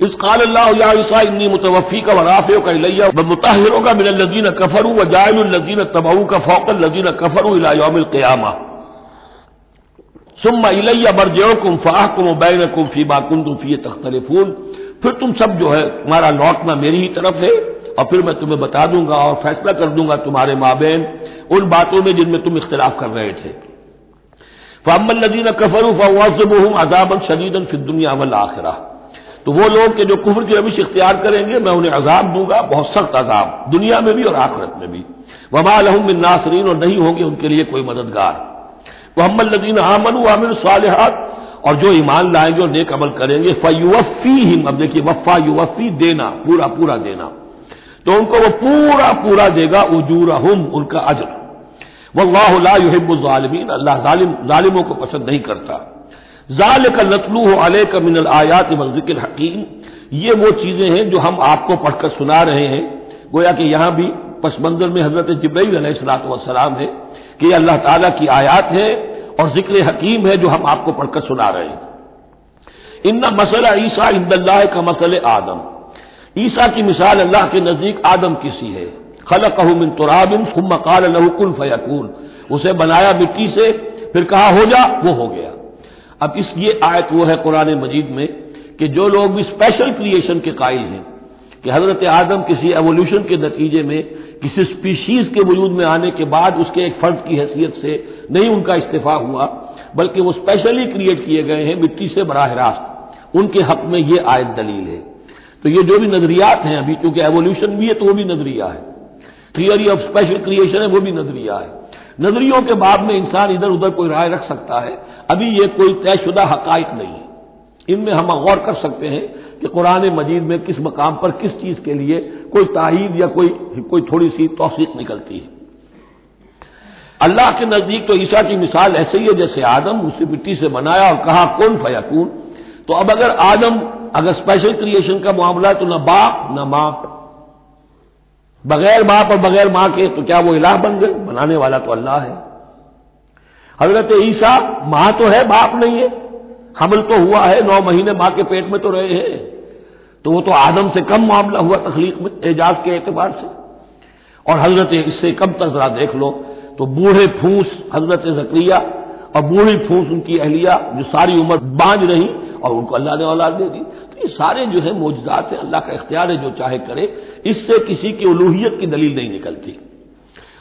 इस काल अल्लाहनी मुतवफ़ी का वराफ़े का लिया मुताहिरों का मिन लजीन कफरू, व जायलजीन तबाऊ का फ़ौकल लजीन कफरू इलामिल क़यामा। सुम्मा इलैया बरजकुम फ़ाहकुम बैन कुम फ़ी बाकुन फ़ी तख्तलिफून। फिर तुम सब जो है, तुम्हारा लौटना मेरी ही तरफ़ है, और फिर मैं तुम्हें बता दूँगा और फैसला कर दूँगा तुम्हारे माबेन, उन बातों में जिनमें तुम इख्तलाफ कर रहे थे। फ़ामल लजीन कफरू फ़वाज़बहम अजाबन शदीदन फिर दुनिया वल आखिरा। तो वो लोग के जो कुफर की रविश इख्तियार करेंगे, मैं उन्हें अजाब दूँगा, बहुत सख्त अजाब, दुनिया में भी और आखिरत में भी। वमा लहम बिन नासरीन, और नहीं होंगे उनके लिए कोई मददगार। मोहम्मद लदीन आमन आमिर सालहत, और जो ईमान लाएँगे और नेक अमल करेंगे फयुवफी हिम अब देखिए, वफ़ा युवफी देना, पूरा पूरा देना। तो उनको वो पूरा पूरा देगा उजूर हम उनका अजर। वल्लाह युहिबुलमीन अल्लाह जालिमों को पसंद नहीं करता। जाल का लतलू हो अले का मिनल आयात मजिक्र हकीम। ये वो चीज़ें हैं जो हम आपको पढ़कर सुना रहे हैं। गोया कि यहाँ भी पस मंजर में हज़रत जब्राईसलाम है कि अल्लाह ताला की आयात है और ज़िक्र हकीम है जो हम आपको पढ़कर सुना रहे हैं। इन्ना मसला ईसा इंदल्ला का मसल आदम। ईसा की मिसाल अल्लाह के नज़दीक आदम किसी है। खल कहमिन तुराबिन मकाल लहुकुल फयकून। उसे बनाया मिट्टी से, फिर कहा, हो जा, वो हो गया। अब इस ये आयत वो है कुरान मजीद में कि जो लोग भी स्पेशल क्रिएशन के कायल हैं, कि हज़रत आदम किसी एवोल्यूशन के नतीजे में किसी स्पीशीज के वजूद में आने के बाद उसके एक फर्द की हैसियत से नहीं उनका इस्तीफा हुआ, बल्कि वो स्पेशली क्रिएट किए गए हैं मिट्टी से बराह रास्त। उनके हक में ये आयत दलील है। तो ये जो भी नजरियात हैं अभी, क्योंकि एवोल्यूशन भी है तो वो भी नज़रिया है। थियरी ऑफ़ स्पेशल क्रिएशन है, वो भी नज़रिया है। नजरियों के बाद में इंसान इधर उधर कोई राय रख सकता है। अभी ये कोई तयशुदा हकाइक नहीं है। इनमें हम गौर कर सकते हैं कि कुरान मजीद में किस मकाम पर किस चीज़ के लिए कोई ताहीद या कोई कोई थोड़ी सी तोसीक निकलती है। अल्लाह के नज़दीक तो ईसा की मिसाल ऐसे ही है, जैसे आदम उसे मिट्टी से बनाया और कहा, कौन फयाकून? तो अब अगर आदम, अगर स्पेशल क्रिएशन का मामला है तो न बाप, न माँ। बगैर बाप और बगैर माँ के तो क्या वो इलाह बन गए? बनाने वाला तो अल्लाह है। हज़रत ईसा, माँ तो है, बाप नहीं है। हमल तो हुआ है, नौ महीने माँ के पेट में तो रहे हैं। तो वो तो आदम से कम मामला हुआ तखलीक में, एजाज के एतबार से। और हज़रत इससे कम तजरा देख लो तो बूढ़े फूस, हज़रत जक्रिया और बूढ़ी फूस उनकी अहलिया, जो सारी उम्र बांझ रही और उनको अल्लाह ने औलाद दे दी। तो ये सारे जो है मौजदात हैं, अल्लाह का इख्तियार है, जो चाहे करे। इससे किसी की उलूहियत की दलील नहीं निकलती।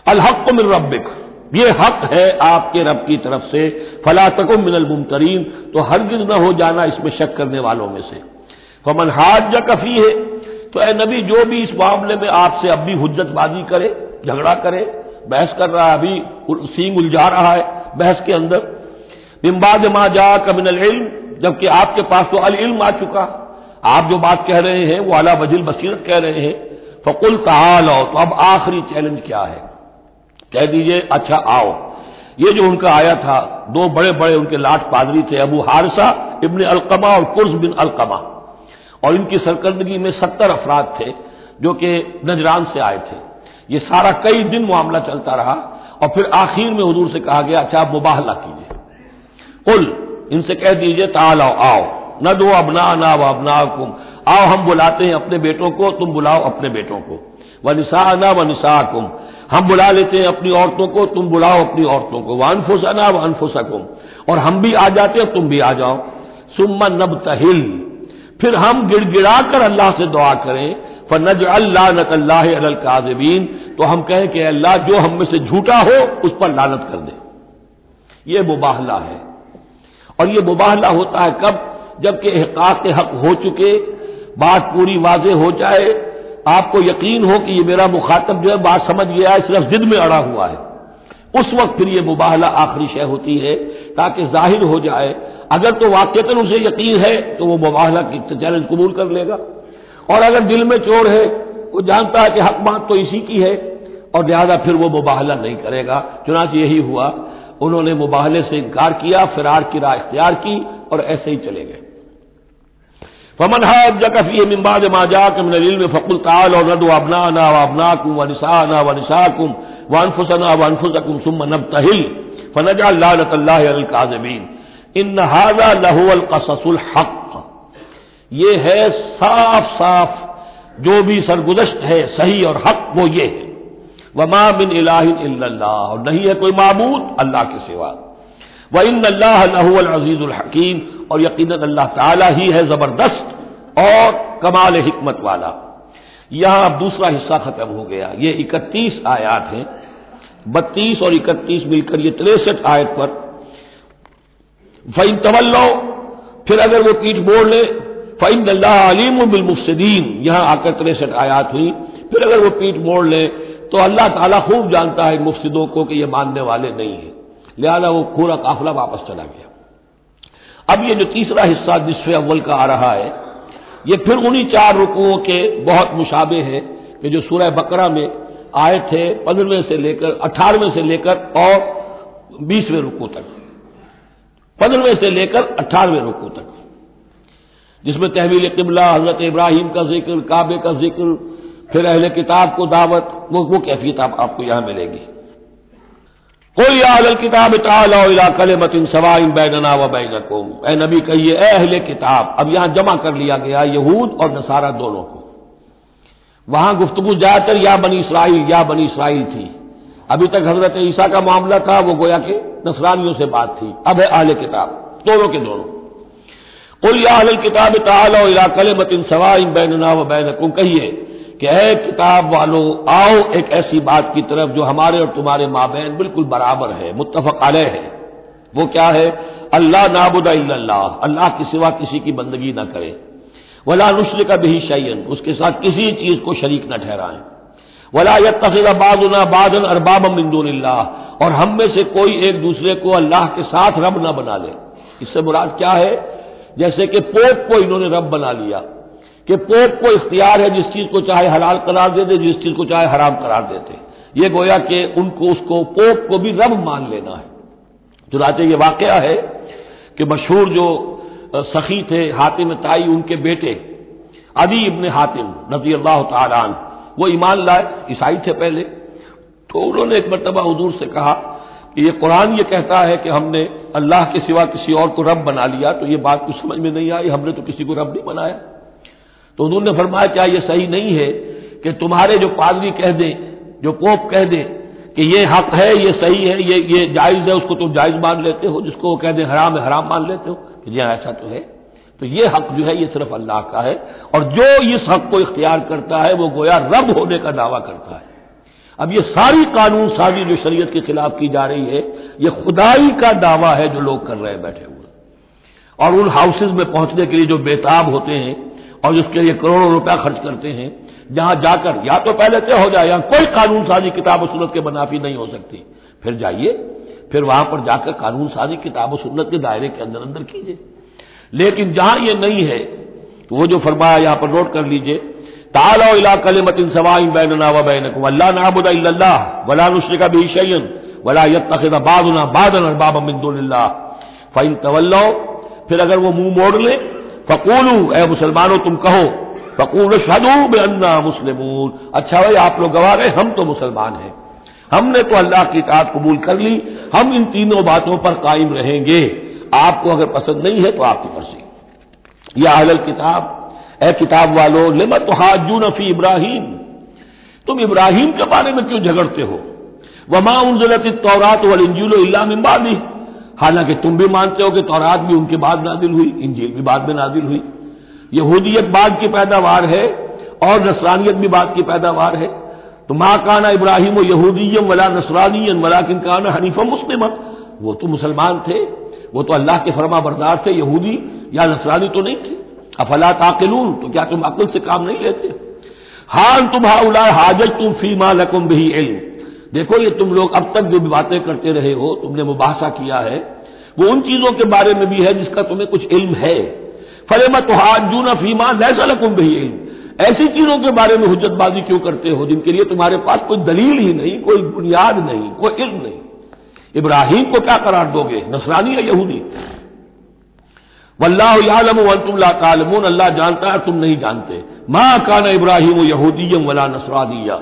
अलहक मिन रबिक ये हक है आपके रब की तरफ़ से। फला तको मिनल मुमतरीन। तो हरगिज न हो जाना इसमें शक करने वालों में से। फमन हाज कफी है तो ए नबी, जो भी इस मामले में आपसे अब भी हुज्जतबाजी करे, झगड़ा करे, बहस कर रहा है, अभी सींग उलझा रहा है बहस के अंदर। बिम्बाद मा जा कमिनल इल्म। जबकि आपके पास तो अल इल्म आ चुका। आप जो बात कह रहे हैं, वो अला वजील बसीरत कह रहे हैं। फकुल तहाल आओ तो अब आखिरी चैलेंज क्या है? कह दीजिए अच्छा आओ। ये जो उनका आया था, दो बड़े बड़े उनके लाठ पादरी थे, अबू हारसा, इबन अलकमा और कुर्स बिन अलकमा। और इनकी सरकर्दगी में सत्तर अफराद थे, जो कि नजरान से आए थे। ये सारा कई दिन मामला चलता रहा, और फिर आखिर में हजूर से कहा गया अच्छा आप मुबाहला कीजिए। कुल इनसे कह दीजिए ताल आओ। न दो अबना, ना व अबना कुम आओ, हम बुलाते हैं अपने बेटों को, तुम बुलाओ अपने बेटों को। व निशा ना व निशा कुम हम बुला लेते हैं अपनी औरतों को, तुम बुलाओ अपनी औरतों को। व अनफुसना व अनफुसकुम। और हम भी आ जाते हैं, तुम भी आ जाओ। सुम्मा नब तहिल फिर हम गिड़गिड़ा कर अल्लाह से दुआ करें फनज अल्लाह नतल्लाह काजबीन। तो हम कहें कि अल्लाह, जो हम में से झूठा हो, उस पर लानत कर दे। ये मुबाहला है। और ये मुबाहला होता है कब? जबकि एहकाक हक हो चुके, बात पूरी वाजे हो जाए, आपको यकीन हो कि ये मेरा मुखातब जो है, बात समझ गया है, सिर्फ़ जिद में अड़ा हुआ है। उस वक्त फिर यह मुबाहला आखिरी शय होती है, ताकि ज़ाहिर हो जाए, अगर तो वाक्यतन उसे यकीन है तो वो मुबाहला की चैलेंज कबूल कर लेगा। और अगर दिल में चोर है, वो जानता है कि हक बात तो इसी की है, और लिहाजा फिर वो मुबाहला नहीं करेगा। चुनाच यही हुआ उन्होंने मुबाहले से इनकार किया, फिरार की राह इख्तियार की और ऐसे ही चले गए। फमन जकफी मिम्बाद माजा मिन फ़कुल ताल और नदो अबनाना व अबनाकुम व निसाना व निसाकुम व अनफुसना व अनफुसकुम सुम नब तहिल फनजा काजमीन इन हाजा लहुअल कससुल हक। ये है साफ़ साफ़ जो भी सरगुजश्त है सही और हक वो ये है। वमा बिन इलाहिन और नहीं है कोई मबूद अल्लाह के सिवा। व इन अल्लाह हकीम। और यकीन अल्लाह ताला ही है ज़बरदस्त और कमाल हमत वाला। यहाँ अब दूसरा हिस्सा खत्म हो गया। ये इकतीस आयात हैं। बत्तीस और इकतीस मिलकर ये तिरसठ आयत पर। फ़ैन तवल्लो, फिर अगर वो पीठ मोड़ ले फ़ैन अल्लाह अलीम बिलमुफसदीन यहाँ आकर तिरसठ आयात हुई। फिर अगर वो पीठ मोड़ ले तो अल्लाह ताला खूब जानता है मुफसदों को कि ये मानने वाले नहीं है। लिहाजा वो पूरा काफिला वापस चला गया। अब ये जो तीसरा हिस्सा जिससे अव्वल का आ रहा है, ये फिर उन्हीं चार रुकुओं के बहुत मुशाबे हैं कि जो सूरह बकरा में आए थे, पंद्रहवें से लेकर, अठारहवें से लेकर और बीसवें रुकू तक। पंद्रहवें से लेकर अठारहवें रुकू तक। जिसमें तहवील किबला हज़रत इब्राहिम का ज़िक्र, काबे का ज़िक्र फिर अहले किताब को दावत वो वो कैफियत आप, आपको यहाँ मिलेगी? कोई अहल किताब कल मतिन सवाइन बैनना व बैनकुम। ए नबी कहिए अहले किताब अब यहाँ जमा कर लिया गया यहूद और नसारा दोनों को। वहाँ गुफ्तगु ज़्यादातर या बनी इसराइल या बनी इसराइल थी। अभी तक हज़रत ईसा का मामला था वो गोया के नसरानियों से बात थी। अब है आहल किताब दोनों के दोनों। कुल या अहल किताब ताला कल मतिन सवाइन बैनना व बैनकुम कहिए कि है किताब वालों, आओ एक ऐसी बात की तरफ़ जो हमारे और तुम्हारे माबेन बिल्कुल बराबर है मुतफक अलह है। वो क्या है? अल्लाह नाबुदा अल्लाह के सिवा किसी की बंदगी ना करे। वला नुस्ल का भी शयन उसके साथ किसी चीज़ को शरीक न ठहराएँ। वला यतखिदा बादना बादन अरबाब मिंदून और हम में से कोई एक दूसरे को अल्लाह के साथ रब न बना ले। इससे मुराद क्या है? जैसे कि पोप को इन्होंने रब बना लिया। कि पोप को इख्तियार है जिस चीज़ को चाहे हलाल करार दे दे, जिस चीज़ को चाहे हराम करार देते ये गोया कि उनको, उसको पोप को भी रब मान लेना है। चुनाचे ये वाकया है कि मशहूर जो सखी थे हातिम ताई, उनके बेटे अदी इबन हातिम नजी अल्लाह तालान वो ईमान लाए, ईसाई थे पहले। तो उन्होंने एक मरतबा हजूर से कहा कि ये कुरान ये कहता है कि हमने अल्लाह के सिवा किसी और को रब बना लिया तो ये बात कुछ समझ में नहीं आई, हमने तो किसी को रब नहीं बनाया। तो उन्होंने फरमाया क्या यह सही नहीं है कि तुम्हारे जो पादरी कह दें जो पोप कह दें कि ये हक है ये सही है ये ये जायज़ है उसको तुम जायज़ मान लेते हो जिसको वो कह दें हराम है हराम मान लेते हो कि जी हाँ, ऐसा तो है। तो ये हक जो है ये सिर्फ़ अल्लाह का है और जो इस हक को इख्तियार करता है वो गोया रब होने का दावा करता है। अब ये सारी कानून साजी जो शरीयत के खिलाफ की जा रही है ये खुदाई का दावा है जो लोग कर रहे हैं बैठे हुए। और उन हाउसेज में पहुँचने के लिए जो बेताब होते हैं और उसके लिए करोड़ों रुपया खर्च करते हैं, जहाँ जाकर या तो पहले तय हो जाए, या कोई कानून साजी किताब सुन्नत के मुनाफी नहीं हो सकती। फिर जाइए, फिर वहाँ पर जाकर कानून साजी किताब सुन्नत के दायरे के अंदर अंदर कीजिए। लेकिन जहाँ ये नहीं है तो वो जो फरमाया यहाँ पर नोट कर लीजिए, ताला इला कलमतिन सवाइन बैनना अल्लाह नाबुदा वला नुश्रिका बिही वला तवल्लो, फिर अगर वो मुँह मोड़ ले फकूलू, ए मुसलमानों, तुम कहो, फकूल शदू अन्ना मुस्लिम अच्छा भाई, आप लोग गवा रहे, हम तो मुसलमान हैं। हमने तो अल्लाह की इतात कबूल कर ली, हम इन तीनों बातों पर कायम रहेंगे। आपको अगर पसंद नहीं है तो आपकी मर्ज़ी। यह अहल किताब, ए किताब वालों लिमत हाजू नफी इब्राहिम? तुम इब्राहिम के बारे में क्यों झगड़ते हो? वमा उनजलत तौरात वल इंजूलो इल्ला मिम्बादी हालाँकि तुम भी मानते हो कि तौरात भी उनके बाद नादिल हुई इंजील भी बाद में नादिल हुई। यहूदियत बाद की पैदावार है और नसरानियत भी बाद की पैदावार है। तो माँ काना इब्राहिम यहूदीम वला नसरानी वला किन काना हनीफा मुस्लिम वो तो मुसलमान थे, वो तो अल्लाह के फरमा बरदार थे, यहूदी या नसरानी तो नहीं थे। अफला ताकिलून तो क्या तुम अकल से काम नहीं लेते? हाल तुम हाउला हाजत तुम फ़ी फीमा लकुम भी इल्म। देखो ये तुम लोग अब तक जो बातें करते रहे हो, तुमने मुबासा किया है वो उन चीज़ों के बारे में भी है जिसका तुम्हें कुछ इल्म है। फलेमा तो हाजूना फीमा लैसा लकुम भी इल्म। ऐसी चीज़ों के बारे में हुज्जतबाजी क्यों करते हो जिनके लिए तुम्हारे पास कोई दलील ही नहीं, कोई बुनियाद नहीं, कोई इल्म नहीं? इब्राहिम को क्या करार दोगे? नसरानी या यहूदी? वल्लाह यालम वंतुल्ला तालमून। अल्लाह जानता है, तुम नहीं जानते। माँ काना इब्राहिम यहूदीम वला नसरानिया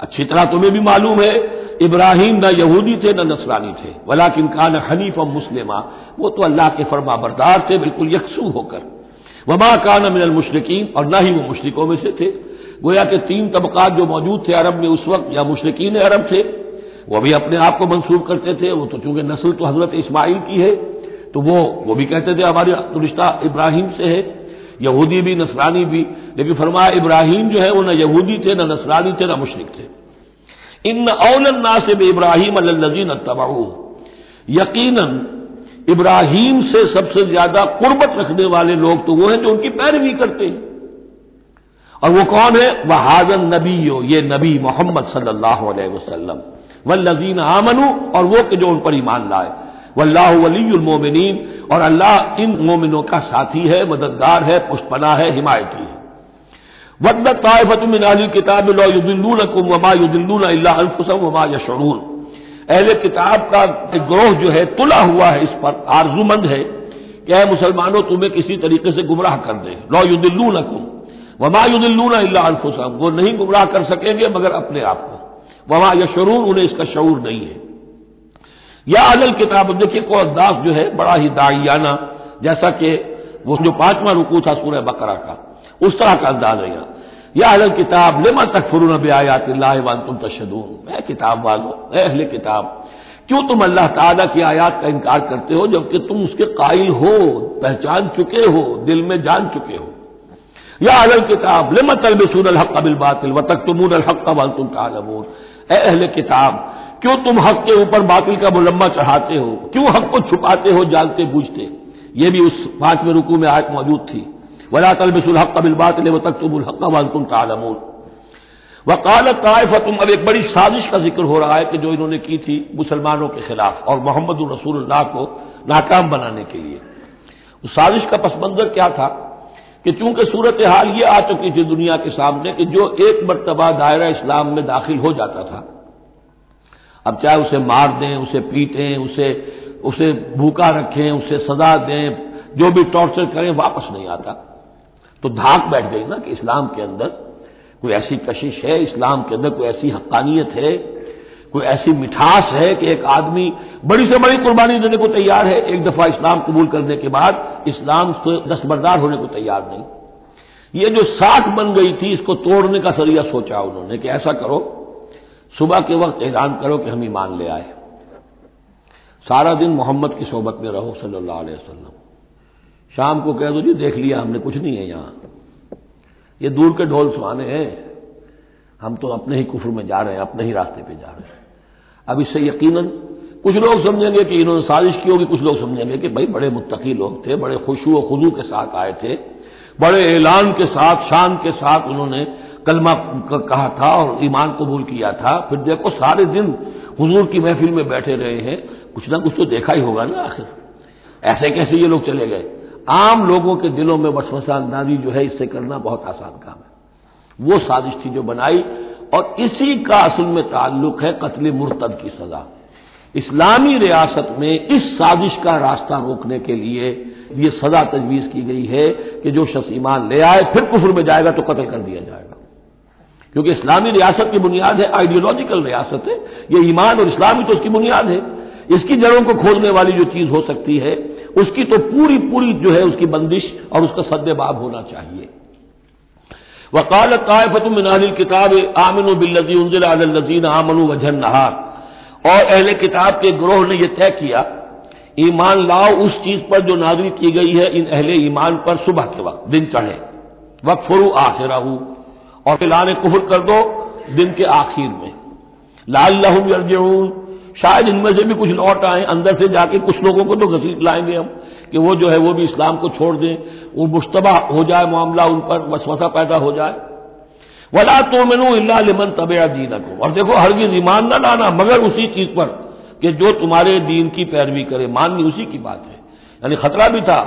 अच्छी तरह तुम्हें भी मालूम है इब्राहिम न यहूदी थे, न नसरानी थे। वलाकिन कान हनीफ मुस्लिमा। वो तो अल्लाह के फरमा बरदार थे, बिल्कुल यकसू होकर। वमा कान मिनल मुशरकिन, और न ही वो मुशरकों में से थे। गोया के तीन तबकात जो मौजूद थे अरब में उस वक्त, या मुशरकिन अरब थे, वो भी अपने आप को मंसूब करते थे। वो तो चूँकि नस्ल तो हज़रत इस्माइल की है तो वो वो भी कहते थे, हमारे तो रिश्ता इब्राहिम से है। यहूदी भी, नसरानी भी। लेकिन फरमाया, इब्राहिम जो है, वो न यहूदी थे, न नसरानी थे, न मुशरक थे। इन औलन नासिब इब्राहिम अल्लजीन तबाऊ यकीन इब्राहिम से सबसे ज़्यादा कुर्बत रखने वाले लोग तो वो हैं जो उनकी पैरवी करते हैं। और वो कौन है? वह हाजन नबी हो ये नबी मोहम्मद सल्लल्लाहु अलैहि वसल्लम। वल्लजीन आमनु, और वो के जो उन पर ईमान लाए। वल्लाह वलीमिन और अल्लाह इन मोमिनों का साथी है, मददगार है, पुष्पना है, हिमायती है। वद तायफतमिन किताब अहले किताब का एक ग्रोह जो है तुला हुआ है इस पर आरजूमंद है कि अः मुसलमानों तुम्हें किसी तरीके से गुमराह कर दे लो युदिल्लूनकुम वमा युदिल्लून अल्फुसम वो नहीं गुमराह कर सकेंगे मगर अपने आप को वमा यशरून उन्हें इसका शूर नहीं है या अदल किताब देखिए को अद्दाफ जो है बड़ा ही दाइयाना जैसा कि वो जो पांचवा रुकू था सूर्य बकरा का उस तरह का अंदाज यहाँ। या अहल किताब, लेमा तक फरून आयात वन तुम तशदून है किताब वालो अहले किताब, क्यों तुम अल्लाह ताला की आयात का इनकार करते हो, जबकि तुम उसके कायल हो, पहचान चुके हो, दिल में जान चुके हो? या अहल किताब, लेमा तलबसून अलहक बिल बातिल व तक तुमून अलहक वन तुम तालमून अहले किताब, क्यों तुम हक के ऊपर बातिल का मुलम्मा चढ़ाते हो? क्यों हक को छुपाते हो जानते बूझते ये भी उस पाँचवें रुकू में आयत मौजूद थी। वला तलबिसुल हक कबिल बातिल व तक तुम वाल तुम तालमून वकाल ताइफ तुम अब एक बड़ी साजिश का ज़िक्र हो रहा है कि जो इन्होंने की थी मुसलमानों के खिलाफ और मोहम्मद रसूल्लाह को नाकाम बनाने के लिए। उस साजिश का पसमंजर क्या था? कि चूँकि सूरत हाल ये आ चुकी थी दुनिया के सामने कि जो एक मरतबा दायरा इस्लाम में दाखिल हो जाता था। अब चाहे उसे मार दें, उसे पीटें, उसे उसे भूखा रखें, उसे सजा दें, जो भी टॉर्चर करें, वापस नहीं आता। तो धाक बैठ गई ना कि इस्लाम के अंदर कोई ऐसी कशिश है, इस्लाम के अंदर कोई ऐसी हक्कानियत है, कोई ऐसी मिठास है कि एक आदमी बड़ी से बड़ी कुर्बानी देने को तैयार है, एक दफ़ा इस्लाम कबूल करने के बाद इस्लाम से दस्तबरदार होने को तैयार नहीं। ये जो साख बन गई थी, इसको तोड़ने का सरिया सोचा उन्होंने कि ऐसा करो, सुबह के वक्त ऐलान करो कि हम ईमान ले आए। सारा दिन मोहम्मद की सोबत में रहो, सल्लल्लाहु अलैहि वसल्लम। शाम को कह दो जी, देख लिया हमने, कुछ नहीं है यहाँ। ये दूर के ढोल सुहाने हैं। हम तो अपने ही कुफर में जा रहे हैं, अपने ही रास्ते पे जा रहे हैं। अब इससे यकीनन, कुछ लोग समझेंगे कि इन्होंने साजिश की होगी, कुछ लोग समझेंगे कि भाई बड़े मुत्तकी लोग थे, बड़े खुशू खुजू के साथ आए थे, बड़े ऐलान के साथ, शान के साथ उन्होंने कलमा कहा था और ईमान कबूल किया था। फिर देखो, सारे दिन हुजूर की महफिल में बैठे रहे हैं। कुछ ना कुछ तो देखा ही होगा ना आखिर। ऐसे कैसे ये लोग चले गए? आम लोगों के दिलों में वसवसा अंदाजी जो है, इससे करना बहुत आसान काम है। वो साजिश थी जो बनाई, और इसी का असल में ताल्लुक है कत्ल मुर्तद की सजा। इस्लामी रियासत में इस साजिश का रास्ता रोकने के लिए ये सजा तजवीज की गई है कि जो शख्स ईमान ले आए, फिर कुफर में जाएगा तो कत्ल कर दिया जाएगा। क्योंकि इस्लामी रियासत की बुनियाद है, आइडियोलॉजिकल रियासत है। ये ईमान और इस्लामी तो उसकी बुनियाद है। इसकी जड़ों को खोलने वाली जो चीज़ हो सकती है उसकी तो पूरी पूरी जो है उसकी बंदिश और उसका सद्देबाब होना चाहिए। वकाल तायफतमिन किताब आमिन बिल्लजी उनजीन आमनु वज़न नहार। और अहले किताब के ग्रोह ने यह तय किया, ईमान लाओ उस चीज़ पर जो नाजिल की गई है, इन अहले ईमान पर सुबह के वक्त, दिन चढ़े। वक्त फुरू आखिरा और ऐलान कुफर कर दो दिन के आखिर में। लाल लहम यरजून शायद इनमें से भी कुछ लौट आए, अंदर से जाके कुछ लोगों को तो घसीट लाएँगे हम कि वो जो है वो भी इस्लाम को छोड़ दें। वो मुश्तबा हो जाए, मामला उन पर वसवसा पैदा हो जाए। वला तो मैनू इमन तबेरा दीन को और देखो, हरगिज ईमान न लाना, मगर उसी चीज़ पर कि जो तुम्हारे दीन की पैरवी करे। माननी उसी की बात है। यानी खतरा भी था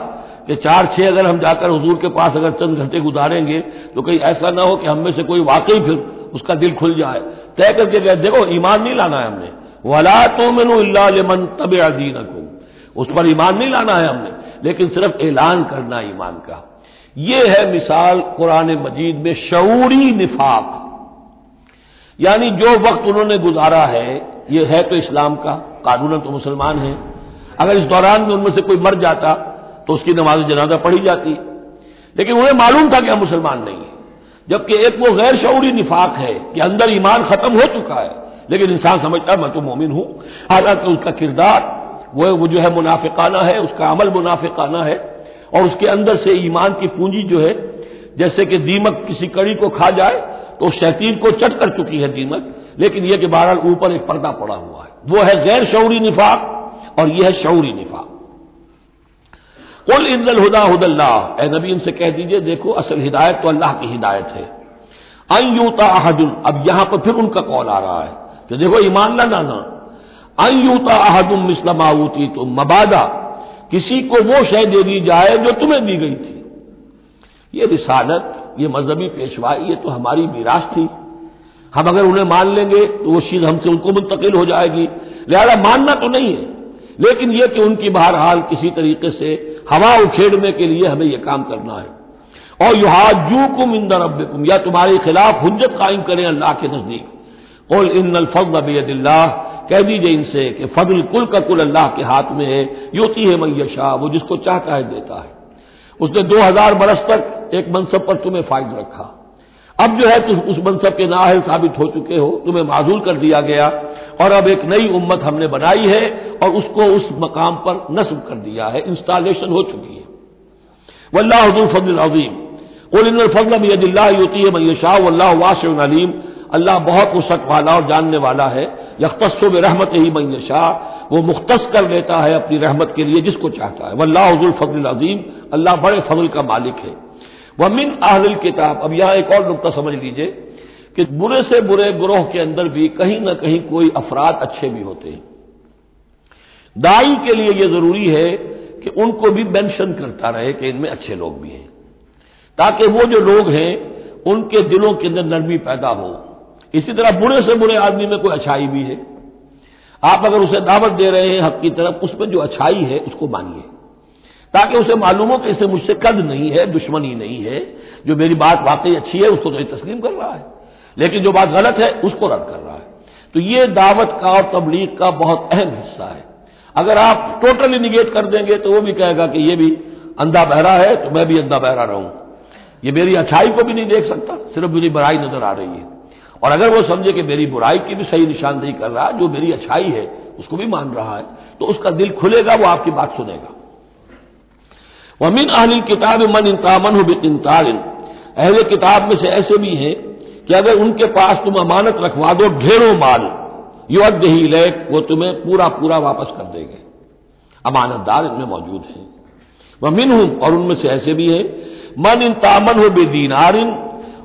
कि चार, छह अगर हम जाकर हजूर के पास अगर चंद घंटे गुजारेंगे तो कहीं ऐसा ना हो कि हम में से कोई वाकई फिर उसका दिल खुल जाए। तय करके गए, देखो, ईमान नहीं लाना है हमने। वला तो मैनू तबेरा दीन को उस पर ईमान नहीं लाना है हमने, लेकिन सिर्फ़ ऐलान करना ईमान का। यह है मिसाल कुरान मजीद में शऊरी निफाक। यानी जो वक्त उन्होंने गुजारा है, ये है तो इस्लाम का कानून तो मुसलमान है। अगर इस दौरान में उनमें से कोई मर जाता तो उसकी नमाज़ जनाजा पढ़ी जाती। लेकिन उन्हें मालूम था कि हम मुसलमान नहीं है। जबकि एक वो गैर शौरी निफाक है कि अंदर ईमान खत्म हो चुका है। लेकिन इंसान समझता है, मैं तो मोमिन हूँ। हालाँकि उसका किरदार, वो वो जो है मुनाफिकाना है, उसका अमल मुनाफिकाना है, और उसके अंदर से ईमान की पूंजी जो है, जैसे कि दीमक किसी कड़ी को खा जाए तो शैतीन को चट कर चुकी है दीमक, लेकिन यह कि बहरहाल ऊपर एक पर्दा पड़ा हुआ है। वो है गैर शौरी निफाक, और यह है शौरी निफाक। कुल इंदल हुदा हुदल्लाह। ए नबी, इनसे कह दीजिए, देखो, असल हिदायत तो अल्लाह की हिदायत है। अयूता अहदुल अब यहाँ पर फिर उनका कौल आ रहा है। कि देखो, ईमान ला नाना अयूता अहदुम मिसलमाऊती तो मबादा, किसी को वो शय दे दी जाए जो तुम्हें दी गई थी। ये रिसालत, ये मजहबी पेशवाई, ये तो हमारी मीराश थी। हम अगर उन्हें मान लेंगे तो वो चीज़ हमसे उनको मुंतकिल हो जाएगी। लिहाजा मानना तो नहीं है। लेकिन यह कि उनकी बहरहाल किसी तरीके से हवा उखेड़ने के लिए हमें यह काम करना है। और युहाजू कुम इंदर रब या तुम्हारे खिलाफ हुज्जत कायम करें अल्लाह के नज़दीक। और इन फजल बेदिल्ला कह दीजिए इनसे कि फजल कुल का कुल अल्लाह के हाथ में है, योती है मैयशा वो जिसको चाहता है देता है। उसने दो हज़ार बरस तक एक मनसब पर तुम्हें फायद रखा। अब जो है तुम उस मनसब के नाहल साबित हो चुके हो, तुम्हें माजूल कर दिया गया। और अब एक नई उम्मत हमने बनाई है और उसको उस मकाम पर नस्ब कर दिया है, इंस्टॉलेशन हो चुकी है। वल्लाहदुल फजल अजीम। उल फजल यदिल्ला है मैशाह वल्लाह वाश अलीम। अल्लाह बहुत वसक वाला और जानने वाला है। यख्तसो में रहमत ही मैशाह वो मुख्त कर लेता है अपनी रहमत के लिए जिसको चाहता है। वल्लाहदुल फजल अजीम। अल्लाह बड़े फजल का मालिक है। वह मिन आहल किताब। अब यहाँ एक और नुकता समझ लीजिए कि बुरे से बुरे ग्रोह के अंदर भी कहीं ना कहीं कोई अफराद अच्छे भी होते हैं। दाई के लिए यह ज़रूरी है कि उनको भी मेंशन करता रहे कि इनमें अच्छे लोग भी हैं। ताकि वो जो लोग हैं, उनके दिलों के अंदर नरमी पैदा हो। इसी तरह बुरे से बुरे आदमी में कोई अच्छाई भी है। आप अगर उसे दावत दे रहे हैं, हक की तरफ़, उसमें जो अच्छाई है, उसको मानिए। ताकि उसे मालूम हो कि इसे मुझसे कद नहीं है, दुश्मनी नहीं है। जो मेरी बात वाकई अच्छी है, उसको तो ये तस्लीम कर रहा है। लेकिन जो बात गलत है, उसको रद्द कर रहा है। तो ये दावत का और तबलीग का बहुत अहम हिस्सा है। अगर आप टोटली निगेट कर देंगे तो वो भी कहेगा कि ये भी अंधा बहरा है तो मैं भी अंधा बहरा रहूँ। ये मेरी अच्छाई को भी नहीं देख सकता, सिर्फ़ मेरी बुराई नज़र आ रही है। और अगर वो समझे कि मेरी बुराई की भी सही निशानदेही कर रहा है, जो मेरी अच्छाई है, उसको भी मान रहा है तो उसका दिल खुलेगा, वो आपकी बात सुनेगा। वमिन अहल किताब मन इंतामन हो बिनतारिन अहल किताब में से ऐसे भी हैं कि अगर उनके पास तुम अमानत रखवा दो, ढेरों माल युवद ही लेक वो तुम्हें पूरा पूरा वापस कर देंगे। अमानतदार इनमें मौजूद हैं। वह मिन हूँ और उनमें से ऐसे भी हैं, मन इन तामन हो बेदीनारिन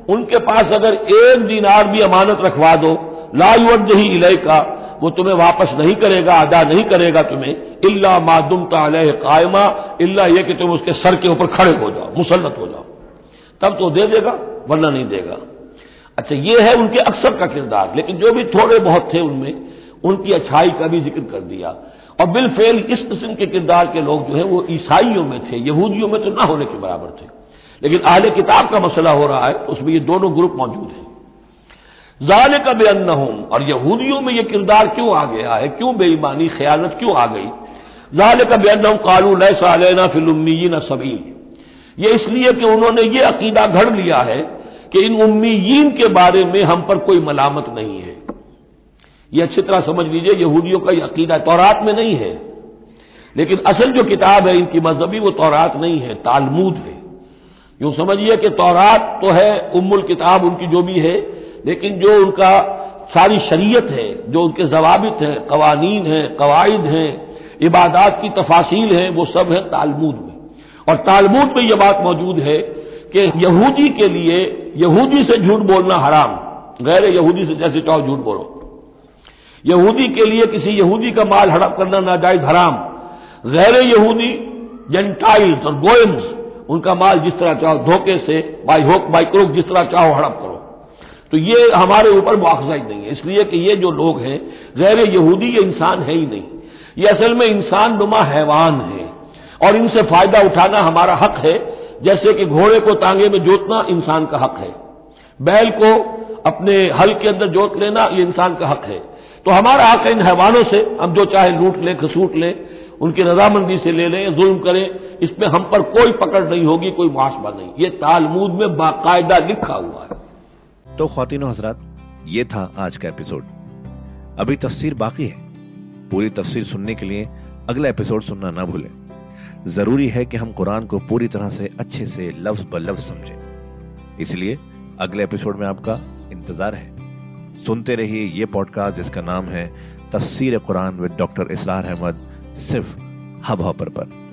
उनके पास अगर एक दीनार भी अमानत रखवा दो, ला युवद ही इले का वो तुम्हें वापस नहीं करेगा, अदा नहीं करेगा तुम्हें, इल्ला मादुम तालह कायमा, इल्ला यह कि तुम उसके सर के ऊपर खड़े हो जाओ मुसलत हो जाओ। तब तो दे देगा, वरना नहीं देगा। अच्छा ये है उनके अक्सर का किरदार, लेकिन जो भी थोड़े बहुत थे उनमें, उनकी अच्छाई का भी ज़िक्र कर दिया। और बिलफेल इस किस्म के किरदार के लोग जो है, वो ईसाइयों में थे, यहूदियों में तो ना होने के बराबर थे। लेकिन आहले किताब का मसला हो रहा है, उसमें ये दोनों ग्रुप मौजूद हैं। जाल का बेअन हूँ और यहूदियों में यह किरदार क्यों आ गया है? क्यों बेईमानी, ख्यालत क्यों आ गई? जाल का बेअन हूँ कालू, लैसा फिल्मी न सबील ये इसलिए कि उन्होंने ये अकीदा घड़ लिया है कि इन उम्मीन के बारे में हम पर कोई मलामत नहीं है। यह अच्छी तरह समझ लीजिए, यहूदियों का अकीदा तौरात में नहीं है। लेकिन असल जो किताब है, इनकी मजहबी वो तौरात नहीं है, तालमूद है। यूँ समझिए कि तौरात तो है, उम्मुल किताब उनकी जो भी है, लेकिन जो उनका सारी शरीयत है, जो उनके जवाबित हैं, कवानीन हैं, कवायद हैं, इबादात की तफासिल हैं, वो सब है तालमूद में। और तालमूद में यह बात मौजूद है कि यहूदी के लिए, यहूदी से झूठ बोलना हराम, गैर यहूदी से जैसे चाहो झूठ बोलो। यहूदी के लिए किसी यहूदी का माल हड़प करना नाजायज हराम, गैर यहूदी जेंटाइल्स और गोयम्स उनका माल जिस तरह चाहो, धोखे से बाई होक बाई क्रोक जिस तरह चाहो, हड़प करो। तो ये हमारे ऊपर मुआवजा ही नहीं है। इसलिए कि ये जो लोग हैं, गैर यहूदी, ये इंसान है ही नहीं। ये असल में इंसान नुमा हैवान है। और इनसे फ़ायदा उठाना हमारा हक है। जैसे कि घोड़े को तांगे में जोतना इंसान का हक है। बैल को अपने हल के अंदर जोत लेना, ये इंसान का हक है। तो हमारा हक है इन हैवानों से। हम जो चाहे लूट लें खसूट लें उनकी रजामंदी से ले लें, जुल्म करें, इसमें हम पर कोई पकड़ नहीं होगी, कोई मुआशबा नहीं। ये तालमूद में बाकायदा लिखा हुआ है। तो खातिन हजरात, ये था आज का एपिसोड। अभी तफसीर बाकी है। पूरी तफसीर सुनने के लिए अगला एपिसोड सुनना ना भूलें। ज़रूरी है कि हम कुरान को पूरी तरह से अच्छे से लफ्ज ब लफ्ज समझें। इसलिए अगले एपिसोड में आपका इंतज़ार है। सुनते रहिए ये पॉडकास्ट जिसका नाम है तफसीर कुरान विद डॉक्टर इसरार अहमद। सिर्फ़ हब हॉपर पर।